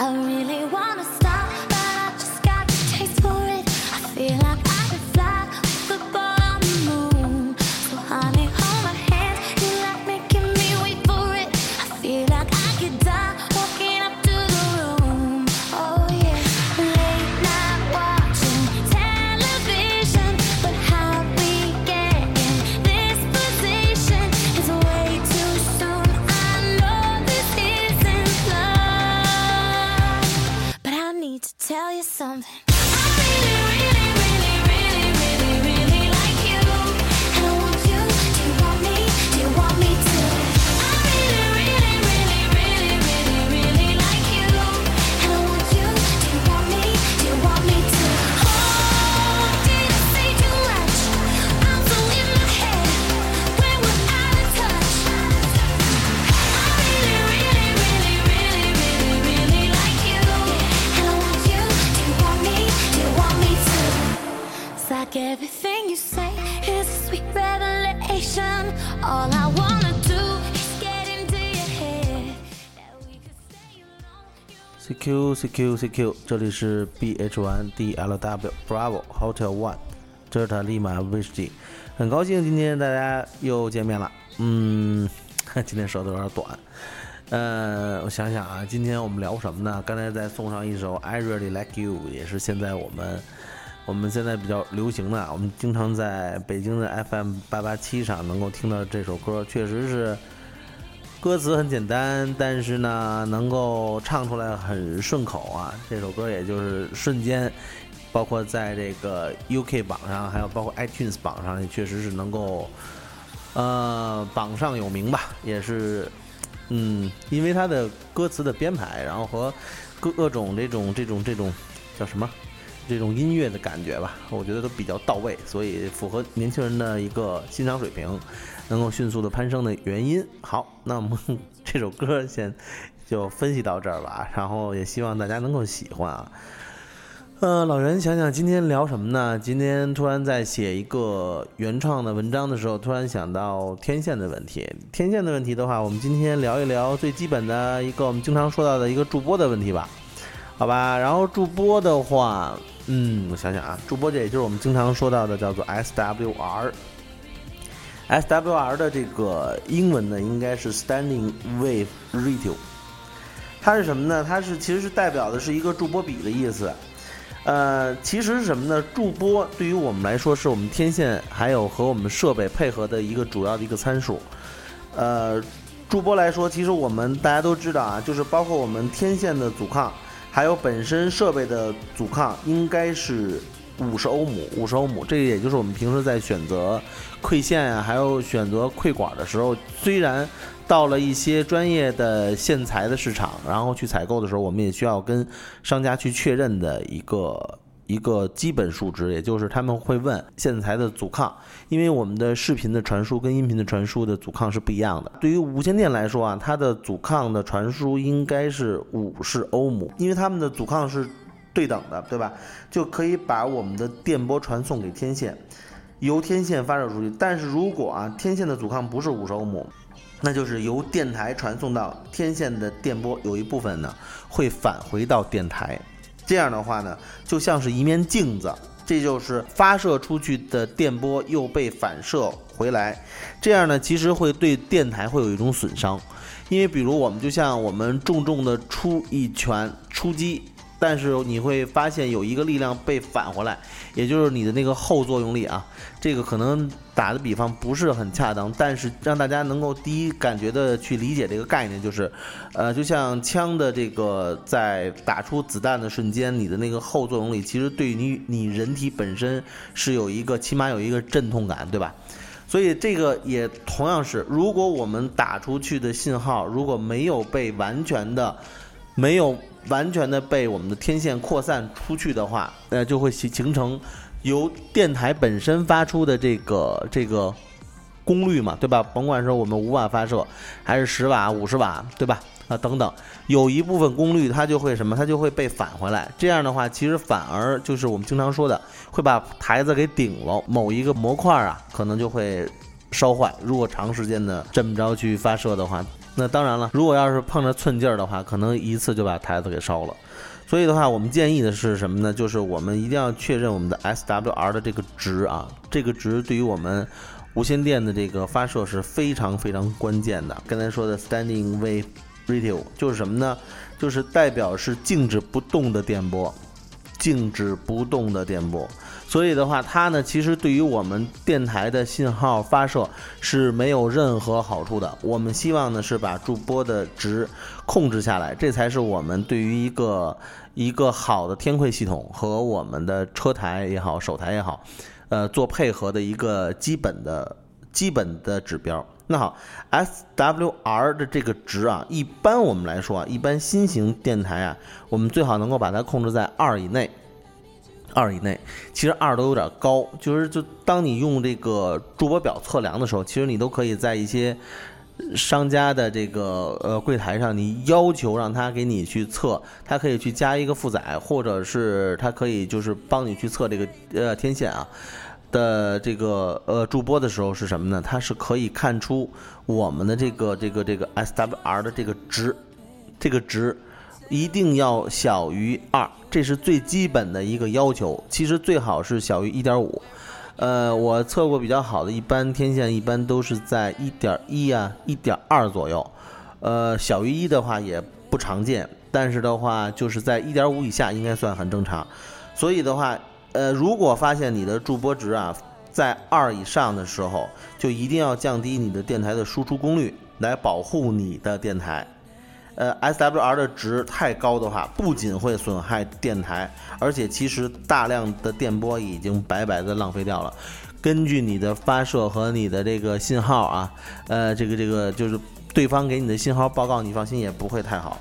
I really wanna stop, CQ CQ CQ，这里是 BH1 DLW Bravo Hotel One，这是塔利马威士忌，很高兴今天大家又见面了。嗯，今天说的有点短。呃，我想想啊，今天我们聊什么呢？刚才再送上一首 I Really Like You，也是现在我们我们现在比较流行的，我们经常在北京的 FM 八八七上能够听到这首歌，确实是。歌词很简单，但是呢，能够唱出来很顺口啊。这首歌也就是瞬间，包括在这个 UK 榜上，还有包括 iTunes 榜上，也确实是能够，呃，榜上有名吧。也是，嗯，因为它的歌词的编排，然后和各各种这种这种这种叫什么？这种音乐的感觉吧，我觉得都比较到位，所以符合年轻人的一个欣赏水平，能够迅速的攀升的原因。好，那我们 这首歌先就分析到这儿吧，然后也希望大家能够喜欢啊。呃，老袁想想今天聊什么呢？今天突然在写一个原创的文章的时候，突然想到天线的问题。天线的问题的话，我们今天聊一聊最基本的一个我们经常说到的一个助播的问题吧。好吧，然后助播的话，嗯，我想想啊，助播这也就是我们经常说到的叫做 SWR。SWR 的这个英文呢，应该是 Standing Wave Radio。它是什么呢？它是其实是代表的是一个助波比的意思。呃，其实是什么呢？助波对于我们来说，是我们天线还有和我们设备配合的一个主要的一个参数。呃，助波来说，其实我们大家都知道啊，就是包括我们天线的阻抗。还有本身设备的阻抗应该是五十欧姆，五十欧姆，这个也就是我们平时在选择馈线啊，还有选择馈管的时候，虽然到了一些专业的线材的市场，然后去采购的时候，我们也需要跟商家去确认的一个。一个基本数值，也就是他们会问线材的阻抗，因为我们的视频的传输跟音频的传输的阻抗是不一样的。对于无线电来说啊，它的阻抗的传输应该是五十欧姆，因为它们的阻抗是对等的，对吧？就可以把我们的电波传送给天线，由天线发射出去。但是如果啊，天线的阻抗不是五十欧姆，那就是由电台传送到天线的电波有一部分呢会返回到电台。这样的话呢，就像是一面镜子，这就是发射出去的电波又被反射回来，这样呢，其实会对电台会有一种损伤，因为比如我们就像我们重重的出一拳出击。但是你会发现有一个力量被返回来，也就是你的那个后作用力啊。这个可能打的比方不是很恰当，但是让大家能够第一感觉的去理解这个概念，就是，呃，就像枪的这个在打出子弹的瞬间，你的那个后作用力其实对于你人体本身是有一个起码有一个阵痛感，对吧？所以这个也同样是，如果我们打出去的信号如果没有被完全的没有。完全的被我们的天线扩散出去的话，呃，就会形形成由电台本身发出的这个这个功率嘛，对吧？甭管是我们五瓦发射，还是十瓦、五十瓦，对吧？啊，等等，有一部分功率它就会什么？它就会被返回来。这样的话，其实反而就是我们经常说的，会把台子给顶了，某一个模块啊，可能就会烧坏。如果长时间的这么着去发射的话。那当然了，如果要是碰着寸劲儿的话，可能一次就把台子给烧了。所以的话，我们建议的是什么呢？就是我们一定要确认我们的 SWR 的这个值啊，这个值对于我们无线电的这个发射是非常非常关键的。刚才说的 Standing Wave Radio 就是什么呢？就是代表是静止不动的电波，静止不动的电波。所以的话，它呢其实对于我们电台的信号发射是没有任何好处的。我们希望呢是把驻波的值控制下来，这才是我们对于一个一个好的天馈系统和我们的车台也好、手台也好，呃，做配合的一个基本的基本的指标。那好，SWR 的这个值啊，一般我们来说啊，一般新型电台啊，我们最好能够把它控制在二以内。二以内，其实二都有点高，就是就当你用这个驻波表测量的时候，其实你都可以在一些商家的这个呃柜台上，你要求让他给你去测，他可以去加一个负载，或者是他可以就是帮你去测这个呃天线啊的这个呃驻波的时候是什么呢？它是可以看出我们的这个这个这个 SWR 的这个值，这个值。一定要小于二，这是最基本的一个要求。其实最好是小于一点五。呃，我测过比较好的，一般天线一般都是在一点一啊、一点二左右。呃，小于一的话也不常见，但是的话就是在一点五以下应该算很正常。所以的话，呃，如果发现你的驻波值啊在二以上的时候，就一定要降低你的电台的输出功率，来保护你的电台。呃，SWR 的值太高的话，不仅会损害电台，而且其实大量的电波已经白白的浪费掉了。根据你的发射和你的这个信号啊，呃，这个这个就是对方给你的信号报告，你放心也不会太好。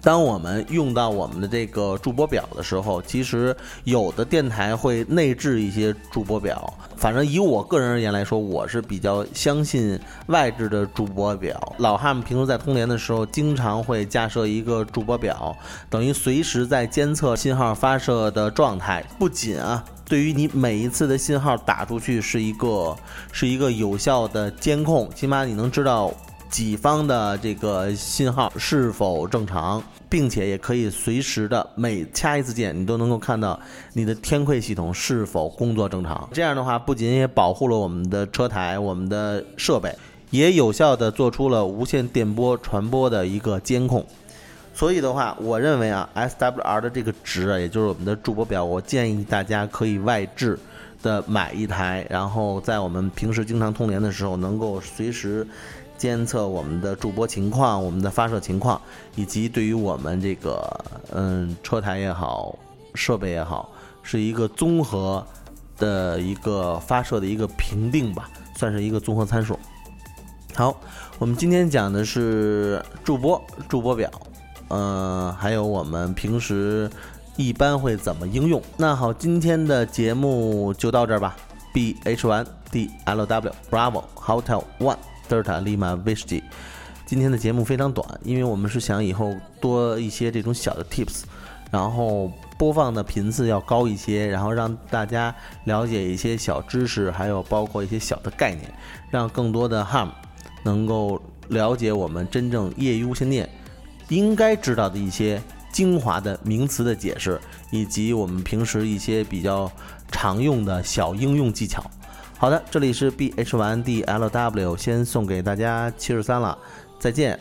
当我们用到我们的这个驻波表的时候，其实有的电台会内置一些驻波表。反正以我个人而言来说，我是比较相信外置的驻波表。老汉们平时在通联的时候，经常会架设一个驻波表，等于随时在监测信号发射的状态。不仅啊，对于你每一次的信号打出去是一个是一个有效的监控，起码你能知道。己方的这个信号是否正常，并且也可以随时的每掐一次键，你都能够看到你的天馈系统是否工作正常。这样的话，不仅也保护了我们的车台、我们的设备，也有效的做出了无线电波传播的一个监控。所以的话，我认为啊，SWR 的这个值啊，也就是我们的驻波表，我建议大家可以外置的买一台，然后在我们平时经常通联的时候，能够随时。监测我们的驻波情况、我们的发射情况，以及对于我们这个嗯车台也好、设备也好，是一个综合的一个发射的一个评定吧，算是一个综合参数。好，我们今天讲的是驻波、驻波表，嗯，还有我们平时一般会怎么应用。那好，今天的节目就到这儿吧。B H one D L W Bravo Hotel One。德尔塔利马威士忌，今天的节目非常短，因为我们是想以后多一些这种小的 tips，然后播放的频次要高一些，然后让大家了解一些小知识，还有包括一些小的概念，让更多的 ham 能够了解我们真正业余无线电应该知道的一些精华的名词的解释，以及我们平时一些比较常用的小应用技巧。好的，这里是 B H 完 D L W，先送给大家七十三了，再见。